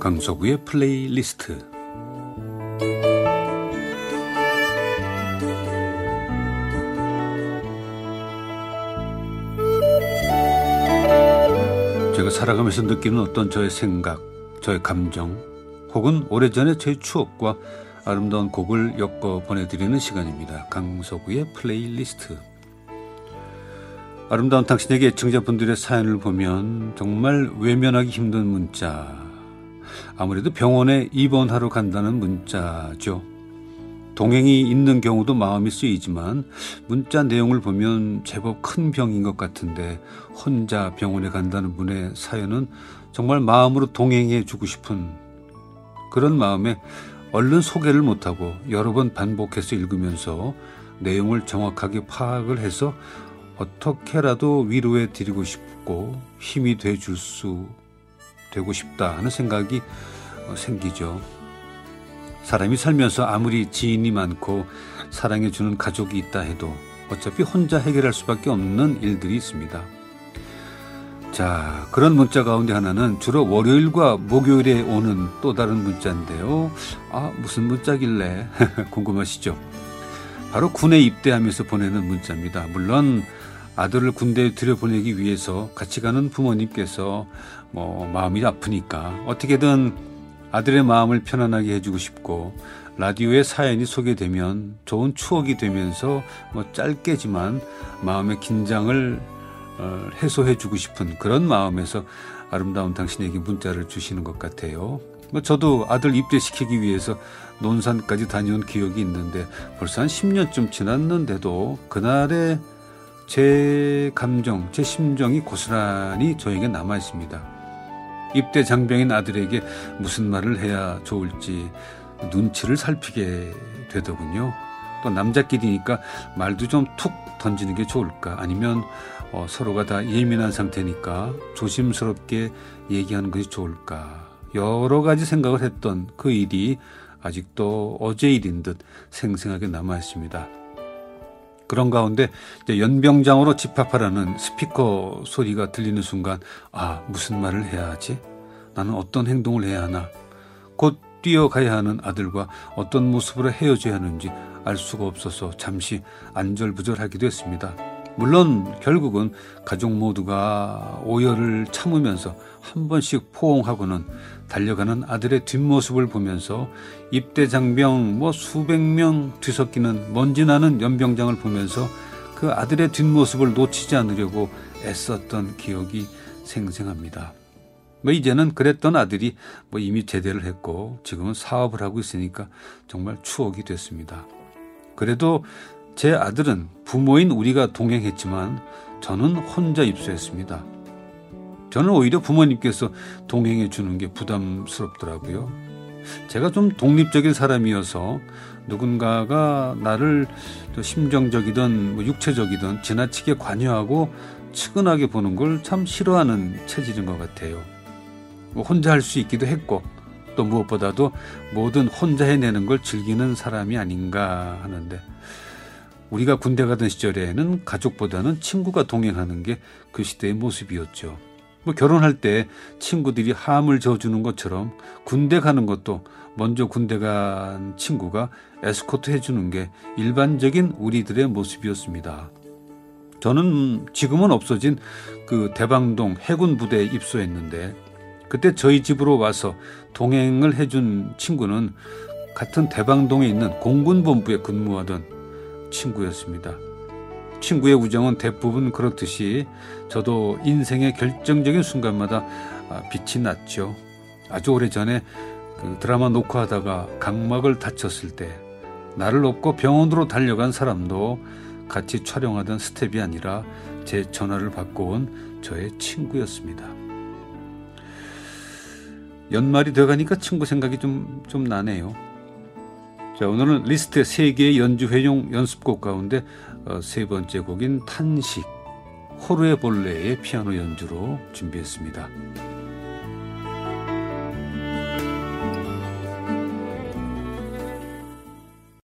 강석우의 플레이리스트 제가 살아가면서 느끼는 어떤 저의 생각, 저의 감정, 혹은 오래전의 제 추억과 아름다운 곡을 엮어 보내드리는 시간입니다. 강석우의 플레이리스트. 아름다운 당신에게 애청자분들의 사연을 보면 정말 외면하기 힘든 문자. 아무래도 병원에 입원하러 간다는 문자죠. 동행이 있는 경우도 마음이 쓰이지만 문자 내용을 보면 제법 큰 병인 것 같은데 혼자 병원에 간다는 분의 사연은 정말 마음으로 동행해 주고 싶은 그런 마음에 얼른 소개를 못하고 여러 번 반복해서 읽으면서 내용을 정확하게 파악을 해서 어떻게라도 위로해 드리고 싶고 힘이 돼 줄 수 되고 싶다 하는 생각이 어, 생기죠. 사람이 살면서 아무리 지인이 많고 사랑해주는 가족이 있다 해도 어차피 혼자 해결할 수밖에 없는 일들이 있습니다. 자, 그런 문자 가운데 하나는 주로 월요일과 목요일에 오는 또 다른 문자인데요. 아, 무슨 문자길래 궁금하시죠? 바로 군에 입대하면서 보내는 문자입니다. 물론 아들을 군대에 들여보내기 위해서 같이 가는 부모님께서 뭐 마음이 아프니까 어떻게든 아들의 마음을 편안하게 해주고 싶고 라디오에 사연이 소개되면 좋은 추억이 되면서 뭐 짧게지만 마음의 긴장을 어, 해소해주고 싶은 그런 마음에서 아름다운 당신에게 문자를 주시는 것 같아요. 뭐 저도 아들 입대시키기 위해서 논산까지 다녀온 기억이 있는데 벌써 한 10년쯤 지났는데도 그날의 제 감정, 제 심정이 고스란히 저에게 남아 있습니다. 입대 장병인 아들에게 무슨 말을 해야 좋을지 눈치를 살피게 되더군요. 또 남자끼리니까 말도 좀 툭 던지는 게 좋을까? 아니면 어, 서로가 다 예민한 상태니까 조심스럽게 얘기하는 것이 좋을까? 여러 가지 생각을 했던 그 일이 아직도 어제 일인 듯 생생하게 남아 있습니다. 그런 가운데 연병장으로 집합하라는 스피커 소리가 들리는 순간 아 무슨 말을 해야 하지? 나는 어떤 행동을 해야 하나? 곧 뛰어가야 하는 아들과 어떤 모습으로 헤어져야 하는지 알 수가 없어서 잠시 안절부절하기도 했습니다. 물론 결국은 가족 모두가 오열을 참으면서 한 번씩 포옹하고는 달려가는 아들의 뒷모습을 보면서 입대 장병 뭐 수백 명 뒤섞이는 먼지 나는 연병장을 보면서 그 아들의 뒷모습을 놓치지 않으려고 애썼던 기억이 생생합니다. 뭐 이제는 그랬던 아들이 뭐 이미 제대를 했고 지금은 사업을 하고 있으니까 정말 추억이 됐습니다. 그래도 제 아들은 부모인 우리가 동행했지만 저는 혼자 입소했습니다. 저는 오히려 부모님께서 동행해 주는 게 부담스럽더라고요. 제가 좀 독립적인 사람이어서 누군가가 나를 심정적이든 뭐 육체적이든 지나치게 관여하고 측은하게 보는 걸 참 싫어하는 체질인 것 같아요. 뭐 혼자 할 수 있기도 했고 또 무엇보다도 뭐든 혼자 해내는 걸 즐기는 사람이 아닌가 하는데 우리가 군대 가던 시절에는 가족보다는 친구가 동행하는 게 그 시대의 모습이었죠. 뭐 결혼할 때 친구들이 함을 져주는 것처럼 군대 가는 것도 먼저 군대 간 친구가 에스코트 해주는 게 일반적인 우리들의 모습이었습니다. 저는 지금은 없어진 그 대방동 해군 부대에 입소했는데 그때 저희 집으로 와서 동행을 해준 친구는 같은 대방동에 있는 공군본부에 근무하던 친구였습니다. 친구의 우정은 대부분 그렇듯이 저도 인생의 결정적인 순간마다 아, 빛이 났죠. 아주 오래전에 그 드라마 녹화하다가 각막을 다쳤을 때 나를 업고 병원으로 달려간 사람도 같이 촬영하던 스텝이 아니라 제 전화를 받고 온 저의 친구였습니다. 연말이 돼가니까 친구 생각이 좀, 좀 나네요. 자, 오늘은 리스트의 세 개의 연주 회용 연습곡 가운데 어, 세 번째 곡인 탄식, 호르의 볼레의 피아노 연주로 준비했습니다.